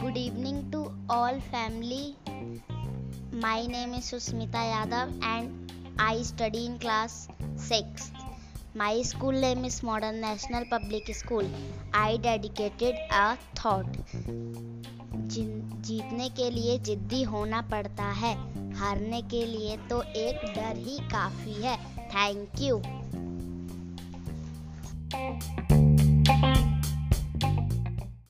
Good evening to all family my name is Susmita Yadav and I study in class six My school name is Modern National Public School. I dedicated a thought. जीतने के लिए जिद्दी होना पड़ता है। हारने के लिए तो एक डर ही काफ़ी है। Thank you